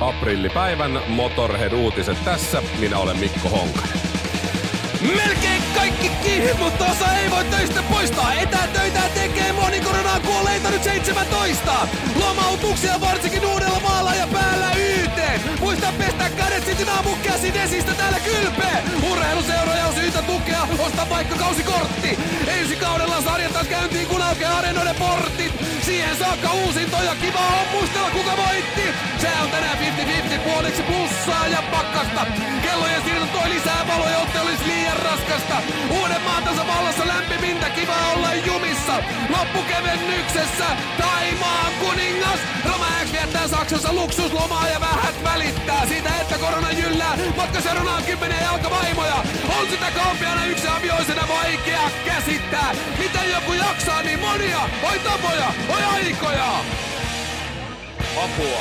Aprillipäivän Motorhead-uutiset tässä. Minä olen Mikko Honkanen. Melkein kaikki kiinni, mutta osa ei voi töistä poistaa. Etätöitä tekee moni koronaan kuolleita nyt 17. Lomautuksia varsinkin uudella maalla ja päällä yhteen. Muista pestä kädet sitten aamun käsin esistä täällä kylpee. Urheiluseuroja on syytä tukea, osta vaikka kausikortti. Ensi kaudella sarjat taas käyntiin kun aukeaa areenoiden portit. Siihen saakka uusintoja, kiva on muistella kuka voitti. Se on tänään 50-50 puoliksi plussaa ja pakkasta. Kellojen siirto toi lisää valoja, jotta olisi liian raskasta. Uuden maan tasavallassa lämpimintä, kiva olla jumissa. Loppukevennyksessä Taimaan kuningas. Roma X viettää Saksassa luksuslomaa ja vähät välittää siitä, että korona jyllää. Matkaseurana on kymmeniä jalkavaimoja. On sitä kauppiana yksi avioisena vaikea käsittää. Miten joku jaksaa niin monia? Oi tapoja, oi aikoja! Apua.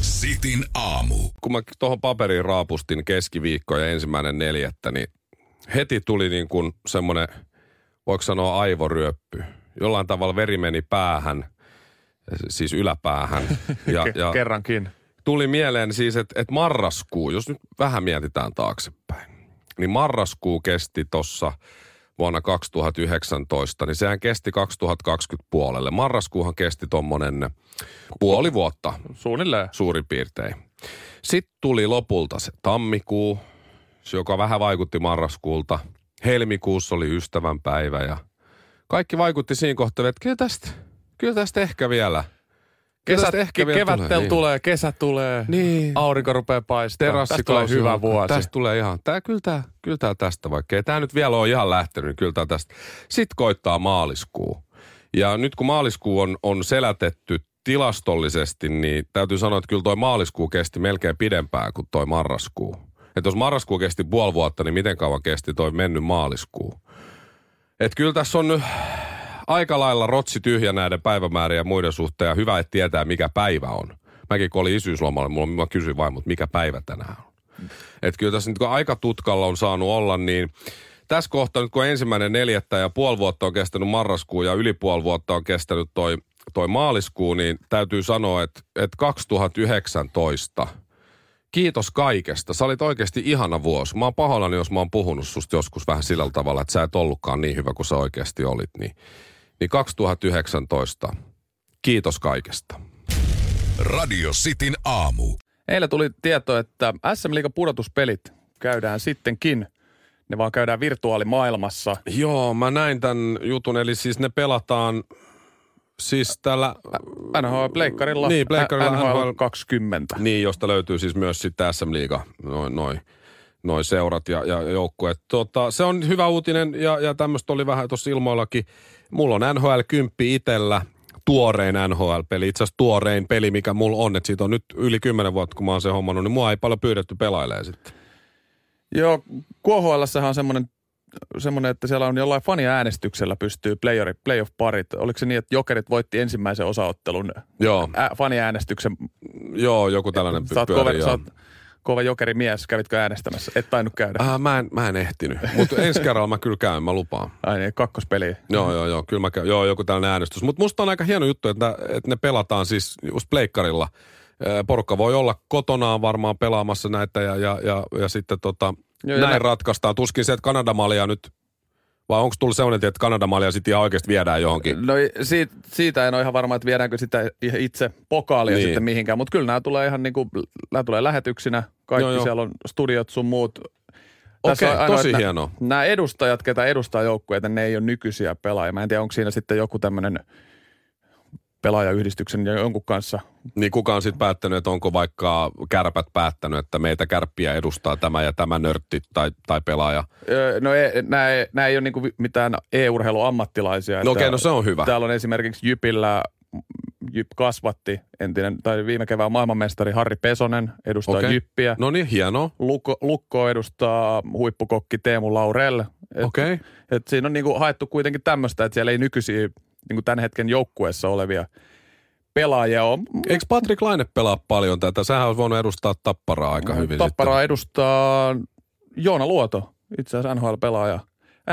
Sitin aamu. Kun mä tuohon paperiin raapustin keskiviikko ja ensimmäinen neljättä, niin heti tuli niin kuin semmoinen, voiko sanoa aivoryöppy. Jollain tavalla veri meni päähän, siis yläpäähän. Ja, ja Kerrankin. tuli mieleen siis, että, että marraskuu, jos nyt vähän mietitään taaksepäin, niin marraskuu kesti tuossa vuonna 2019, niin sehän kesti 2020 puolelle. Marraskuuhan kesti tuommoinen puoli vuotta Suunnilleen. suurin piirtein. Sitten tuli lopulta se tammikuu, joka vähän vaikutti marraskuulta. Helmikuussa oli ystävänpäivä ja kaikki vaikutti siinä kohtaa, että kyllä tästä, kyllä tästä ehkä vielä. Kesät, ehkä vielä kevättel tulee, tulee, kesä tulee, Niin. aurinko rupeaa paistamaan. Tästä tulee hyvä vuosi. Tästä tulee ihan, tää, kyllä, tää, kyllä tää tästä, vaikka ei tämä nyt vielä ole ihan lähtenyt, niin kyllä tää tästä. Sitten koittaa maaliskuu. Ja nyt kun maaliskuu on, on selätetty tilastollisesti, niin täytyy sanoa, että kyllä toi maaliskuu kesti melkein pidempään kuin toi marraskuu. Että jos marraskuu kesti puoli vuotta, niin miten kauan kesti toi mennyt maaliskuu? Että kyllä tässä on aika lailla rotsi tyhjä näiden päivämäärien ja muiden suhteen ja hyvä, että tietää mikä päivä on. Mäkin kun olin isyyslomalla, mulla, mä kysyin vain, mutta mikä päivä tänään on. Että kyllä tässä nyt kun aika tutkalla on saanut olla, niin tässä kohtaa nyt kun ensimmäinen neljättä ja puoli vuotta on kestänyt marraskuu ja yli puoli vuotta on kestänyt toi, toi maaliskuu, niin täytyy sanoa, että, että 2019 kiitos kaikesta. Sä olit oikeasti ihana vuosi. Mä oon pahoillani, jos mä oon puhunut susta joskus vähän sillä tavalla, että sä et ollutkaan niin hyvä kuin sä oikeasti olit. Niin, niin 2019, kiitos kaikesta. Radio Cityn aamu. Eilen tuli tieto, että SM Liigan pudotuspelit käydään sittenkin. Ne vaan käydään virtuaalimaailmassa. Joo, mä näin tämän jutun, eli siis ne pelataan siis tällä... NHL Pleikkarilla. Niin, pleikkarilla NHL NHL 20. Niin, josta löytyy siis myös sitten SM Liiga, noin noi, noi seurat ja, ja joukkueet. Tota, se on hyvä uutinen ja, ja tämmöistä oli vähän tuossa ilmoillakin. Mulla on NHL 10 itellä, tuorein NHL-peli, itse asiassa tuorein peli, mikä mulla on, että siitä on nyt yli 10 vuotta, kun mä oon se hommannut, niin mua ei paljon pyydetty pelailemaan sitten. Joo, KHL on semmoinen, semmoinen, että siellä on jollain faniäänestyksellä pystyy playerit, playoff-parit. Oliko se niin, että Jokerit voitti ensimmäisen osaottelun Joo, ä, faniäänestyksen? joo, joku tällainen Sä oot, pyörii, kova, kova jokerimies. Kävitkö äänestämässä? Et tainnut käydä. Äh, mä, en, mä en ehtinyt, mutta ensi kerralla mä kyllä käyn, mä lupaan. Ai niin, kakkospeli. Joo, joo, joo, kyllä mä käyn. Joo, joku tällainen äänestys. Mutta musta on aika hieno juttu, että, että ne pelataan siis just pleikkarilla. Ö, Porukka voi olla kotonaan varmaan pelaamassa näitä ja, ja, ja, ja sitten tota, Joo, näin nä- ratkaistaan. Tuskin se, että Kanadamalia nyt, vai onko tullut sellainen, että Kanadamalia sitten ihan oikeasti viedään johonkin? No siitä, siitä en ole ihan varma, että viedäänkö sitä itse pokaalia Niin. sitten mihinkään, mutta kyllä nämä tulee ihan niin kuin, nämä tulee lähetyksinä. Kaikki Joo, joo. siellä on studiot sun muut. Okei, on ainoa, tosi hienoa. Nämä, nämä edustajat, ketä edustaa joukkueita, ne ei ole nykyisiä pelaajia. Mä en tiedä, onko siinä sitten joku tämmöinen pelaajayhdistyksen ja jonkun kanssa. Niin kuka on sitten päättänyt, että onko vaikka kärpät päättänyt, että meitä kärppiä edustaa tämä ja tämä nörtti tai, tai pelaaja? Öö, No ei, nämä, ei- nämä ei ole niin mitään e-urheiluammattilaisia. No okei, Että no se on hyvä. Täällä on esimerkiksi Jypillä Jyp kasvatti, entinen, tai viime kevään maailmanmestari Harri Pesonen edustaa okay. Jyppiä. No niin, hienoa. Lukko, Lukko edustaa huippukokki Teemu Laurel. Et, Okei. Okay. et siinä on niinku haettu kuitenkin tämmöistä, että siellä ei nykyisiä niinku tämän hetken joukkueessa olevia pelaajia ole. Eikö Patrick Laine pelaa paljon tätä? Sähän olisi voinut edustaa Tapparaa aika hyvin Tapparaa edustaa Joona Luoto, itse asiassa NHL-pelaaja.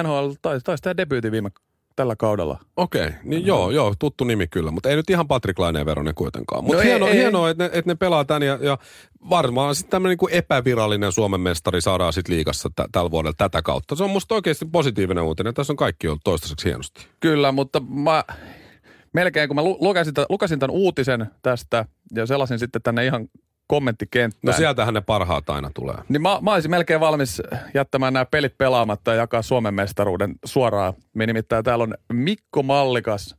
NHL taisi, taisi tehdä debyytin viime tällä kaudella. Okei, niin joo, joo, tuttu nimi kyllä, mutta ei nyt ihan Patrick Laineen veronen kuitenkaan. Mutta No no ei- hienoa, ei- hienoa että, ne, että ne pelaa tän ja, ja varmaan sitten tämmöinen niin epävirallinen Suomen mestari saadaan sitten liigassa tä, tällä vuodella tätä kautta. Se on musta oikeasti positiivinen uutinen. Tässä on kaikki ollut toistaiseksi hienosti. Kyllä, mutta mä melkein kun mä lu- lukasin, t- lukasin tämän uutisen tästä ja selasin sitten tänne ihan kommenttikenttään. No sieltähän ne parhaat aina tulee. Niin mä, mä olisin melkein valmis jättämään nämä pelit pelaamatta ja jakaa Suomen mestaruuden suoraan. Me nimittäin täällä on Mikko Mallikas,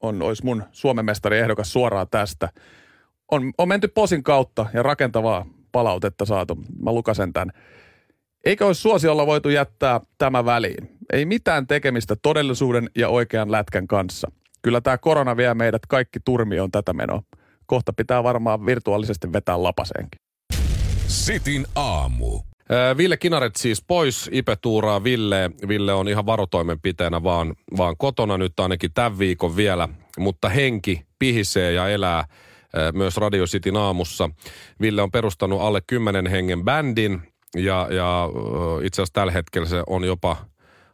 on, olisi mun Suomen mestari ehdokas suoraan tästä. On, on menty posin kautta ja rakentavaa palautetta saatu. Mä lukasen tämän. Eikö olisi suosiolla voitu jättää tämä väliin? Ei mitään tekemistä todellisuuden ja oikean lätkän kanssa. Kyllä tämä korona vie meidät kaikki turmioon tätä menoa. Kohta pitää varmaan virtuaalisesti vetää lapaseenkin. Sitin aamu. Ville Kinaret siis pois, Ipe tuuraa Ville. Ville on ihan varotoimenpiteenä vaan, vaan kotona nyt ainakin tämän viikon vielä, mutta henki pihisee ja elää ää, myös Radio Cityn aamussa. Ville on perustanut alle 10 hengen bändin ja, ja itse asiassa tällä hetkellä se on jopa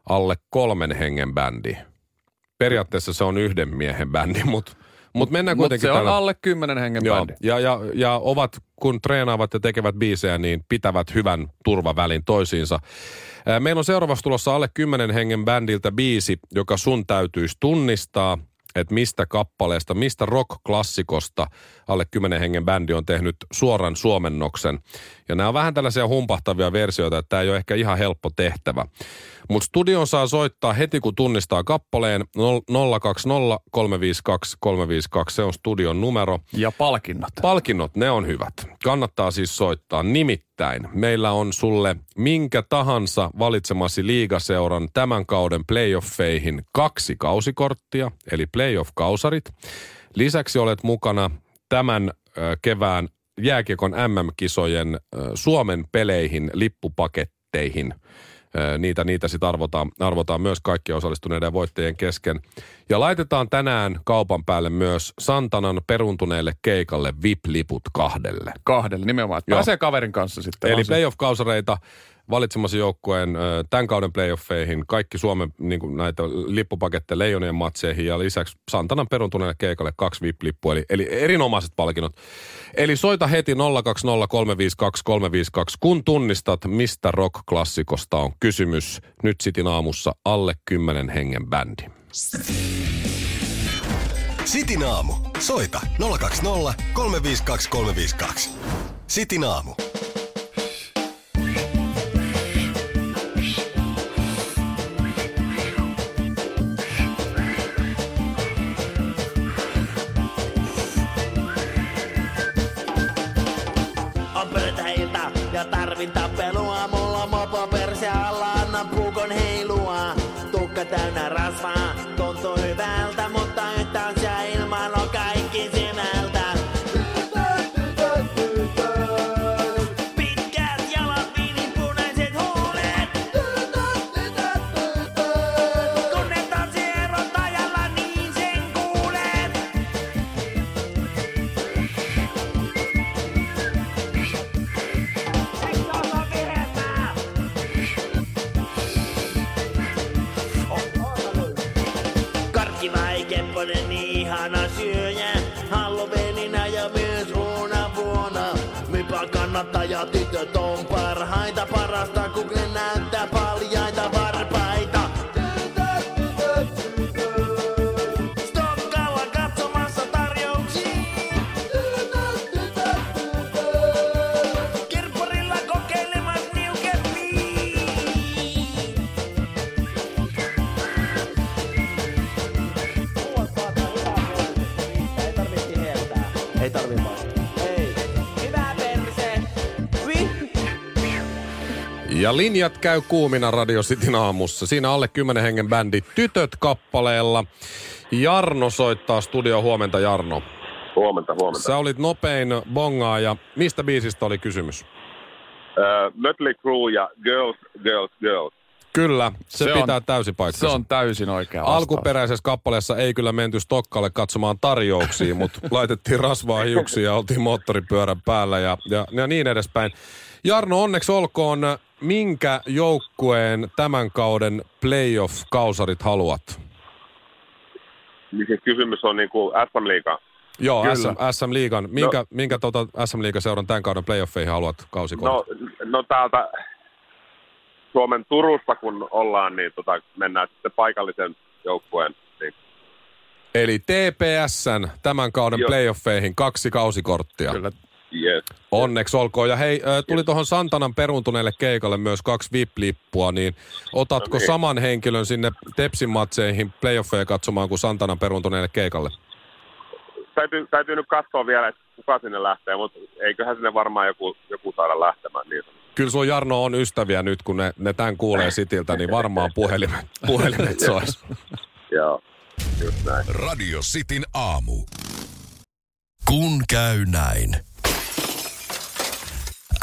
alle kolmen hengen bändi. Periaatteessa se on yhden miehen bändi, mutta mut mennään Mutta kuitenkin se on tällä- alle 10 hengen Joo, bändi. ja, ja, ja ovat, kun treenaavat ja tekevät biisejä, niin pitävät hyvän turvavälin toisiinsa. Meillä on seuraavaksi tulossa alle 10 hengen bändiltä biisi, joka sun täytyisi tunnistaa, että mistä kappaleesta, mistä rock-klassikosta alle 10 hengen bändi on tehnyt suoran suomennoksen. Ja nämä on vähän tällaisia humpahtavia versioita, että tämä ei ole ehkä ihan helppo tehtävä. Mutta studion saa soittaa heti, kun tunnistaa kappaleen 020 352 352, se on studion numero. Ja palkinnot. Palkinnot, ne on hyvät. Kannattaa siis soittaa. Nimittäin meillä on sulle minkä tahansa valitsemasi liigaseuran tämän kauden playoffeihin kaksi kausikorttia, eli playoff-kausarit. Lisäksi olet mukana tämän kevään jääkiekon MM-kisojen Suomen peleihin lippupaketteihin. Niitä, niitä sitten arvotaan, arvotaan myös kaikkien osallistuneiden ja voittajien kesken. Ja laitetaan tänään kaupan päälle myös Santanan peruntuneelle keikalle VIP-liput kahdelle. Kahdelle nimenomaan. Pääsee kaverin kanssa sitten. Eli playoff-kausareita valitsemasi joukkueen tämän kauden playoffeihin, kaikki Suomen niin kuin näitä lippupaketteja Leijonien matseihin ja lisäksi Santanan peruntuneelle keikalle kaksi VIP-lippua, eli, eli erinomaiset palkinnot. Eli soita heti 020352352, kun tunnistat, mistä rock-klassikosta on kysymys. Nyt sitin aamussa alle 10 hengen bändi. Sitin aamu. Soita 020 352 352. Sitin aamu. Vai kepponen, niin Ja linjat käy kuumina Radio Cityn aamussa. Siinä alle 10 hengen bändi Tytöt kappaleella. Jarno soittaa studio huomenta, Jarno. Huomenta, huomenta. Sä olit nopein bongaaja. Mistä biisistä oli kysymys? Uh, Mötley Crue ja Girls, Girls, Girls. Kyllä, se, Se on- pitää täysin paikkansa. Se on täysin oikea vastaus. Alkuperäisessä kappaleessa ei kyllä menty Stokkalle katsomaan tarjouksia, mutta laitettiin rasvaa hiuksiin ja oltiin moottoripyörän päällä ja, ja, ja niin edespäin. Jarno, onneksi olkoon. Minkä joukkueen tämän kauden playoff-kausarit haluat? Niin siis kysymys on niin kuin SM Liiga. Joo, Kyllä. SM, SM Liigan. Minkä, no. minkä tota SM Liigan seuran tämän kauden playoffeihin haluat kausikortin? No, no täältä Suomen Turusta kun ollaan, niin tota, mennään sitten paikallisen joukkueen. Niin, Eli TPSn tämän kauden Joo. playoffeihin kaksi kausikorttia. Kyllä. Yes. Onneksi olkoon. Ja hei, tuli tuohon Santanan peruntuneelle keikalle myös kaksi VIP-lippua, niin otatko No niin. saman henkilön sinne Tepsin matseihin playoffeja katsomaan kuin Santanan peruntuneelle keikalle? Täytyy, täytyy nyt katsoa vielä, että kuka sinne lähtee, mutta eiköhän sinne varmaan joku, joku saada lähtemään. Niin. Kyllä sun Jarno on ystäviä nyt, kun ne, ne tämän kuulee sitiltä, niin varmaan puhelimet, puhelimet sois. Joo, just näin. Radio Cityn aamu. Kun käy näin.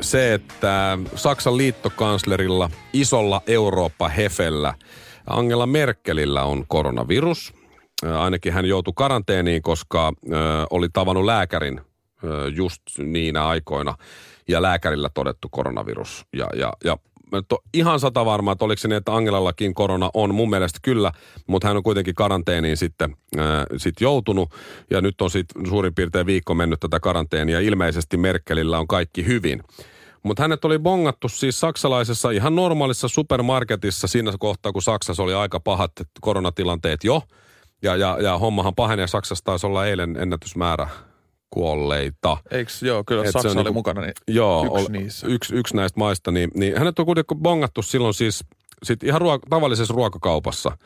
se, että Saksan liittokanslerilla, isolla Eurooppa-hefellä, Angela Merkelillä on koronavirus. Ää, Ainakin hän joutui karanteeniin, koska ö, oli tavannut lääkärin ö, just niinä aikoina ja lääkärillä todettu koronavirus. Ja, ja, ja oon ihan sata varma, että oliko se niin, että Angelallakin korona on. Mun mielestä kyllä, mutta hän on kuitenkin karanteeniin sitten ää, sit joutunut. Ja nyt on sitten suurin piirtein viikko mennyt tätä karanteenia. Ilmeisesti Merkelillä on kaikki hyvin. Mutta hänet oli bongattu siis saksalaisessa ihan normaalissa supermarketissa siinä kohtaa, kun Saksassa oli aika pahat koronatilanteet jo. Ja, ja, ja hommahan pahenee. Saksassa taisi olla eilen ennätysmäärä kuolleita. Eiks, joo, kyllä Et Saksa oli niinku- mukana. Niin Joo, yksi ol- niissä. Yksi, yksi näistä maista, niin, niin hänet on kuitenkin bongattu silloin siis sit ihan ruoka, tavallisessa ruokakaupassa.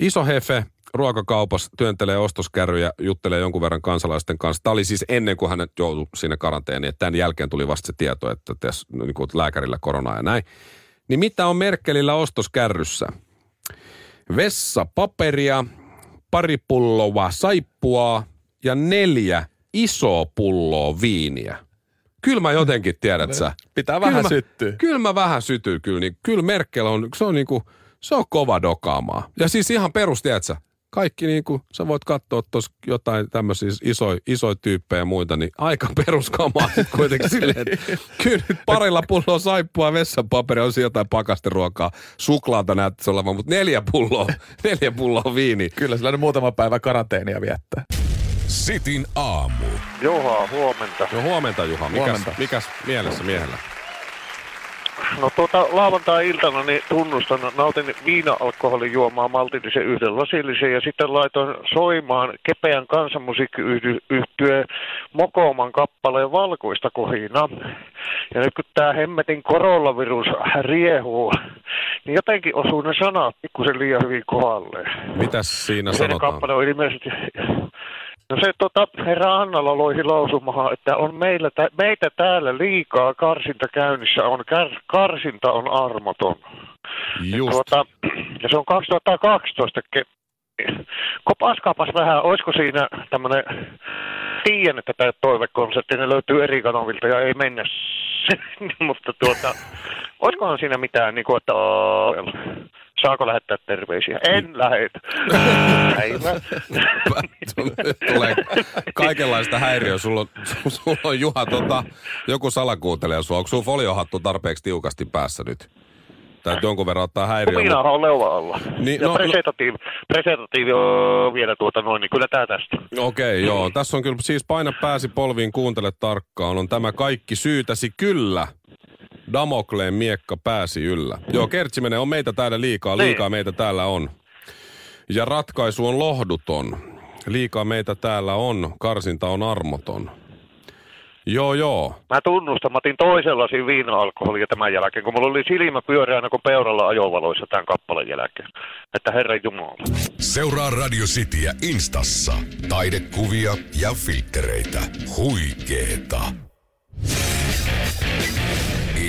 Iso hefe ruokakaupassa työntelee ostoskärryjä, juttelee jonkun verran kansalaisten kanssa. Tämä oli siis ennen kuin hänet joutui sinne karanteeniin. Että tämän jälkeen tuli vasta se tieto, että tässä niin kuin lääkärillä koronaa ja näin. Niin mitä on Merkelillä ostoskärryssä? Vessapaperia, pari pulloa saippua ja neljä isoa pulloa viiniä. Kyllä mä jotenkin, tiedät sä. Pitää vähän Kyllä mä- syttyä. Kyllä mä vähän sytyy kyllä. Niin kyllä Merkel on, se on niinku, se on kova dokaamaa. Ja siis ihan perus, tiedätkö, kaikki niinku, sä voit katsoa tuossa jotain tämmöisiä isoja iso tyyppejä ja muita, niin aika peruskamaa kuitenkin silleen, että kyllä nyt parilla pulloa saippua, vessapaperia, on jotain pakasteruokaa, suklaata näyttäisi olevan, mutta neljä pulloa, neljä pulloa viini. Kyllä sillä nyt muutama päivä karanteenia viettää. Sitin aamu. Juha, huomenta. No huomenta Juha, mikäs, Huomenta. mikäs mielessä miehellä? No tuota, lauantai-iltana niin tunnustan, nautin viina-alkoholijuomaa maltillisen yhden lasillisen ja sitten laitoin soimaan kepeän kansanmusiikkiyhtye Mokoman kappaleen valkoista kohina. Ja nyt kun tämä hemmetin koronavirus riehuu, niin jotenkin osuu ne sanat pikkusen liian hyvin kohdalle. Mitäs siinä sanotaan? kappale on ilmeisesti... No se tota, herra Annala loihi lausumahan, että on meillä, tä, meitä täällä liikaa karsinta käynnissä, on kär, karsinta on armoton. Just. Tuota, ja se on 2012. Ke- Kopaskaapas vähän, olisiko siinä tämmöinen, tiedän, että tämä toivekonsertti, ne löytyy eri kanavilta ja ei mennä, mutta tuota, olisikohan siinä mitään, niin kuin, että saako lähettää terveisiä? En lähetä. Päivä. Tulee kaikenlaista häiriöä. Sulla on, sulla on Juha tota, joku salakuuntelija sua. Onko sun foliohattu tarpeeksi tiukasti päässä nyt? että jonkun verran ottaa häiriö. Viinahan on leuva alla. Niin, ja no- no- presentatiivi, presentatiivi on vielä tuota noin, niin kyllä tää tästä. Okei, okay, joo. Tässä on kyllä siis paina pääsi polviin, kuuntele tarkkaan. On tämä kaikki syytäsi kyllä. Damokleen miekka pääsi yllä. Joo, Kertsimenen on meitä täällä liikaa, Niin. liikaa meitä täällä on. Ja ratkaisu on lohduton. Liikaa meitä täällä on, karsinta on armoton. Joo, joo. Mä tunnustan, mä otin toisen lasin viina-alkoholia tämän jälkeen, kun mulla oli silmä pyöreänä kuin peuralla ajovaloissa tämän kappaleen jälkeen. Että herran jumala. Seuraa Radio Cityä Instassa. Taidekuvia ja filtreitä. Huikeeta.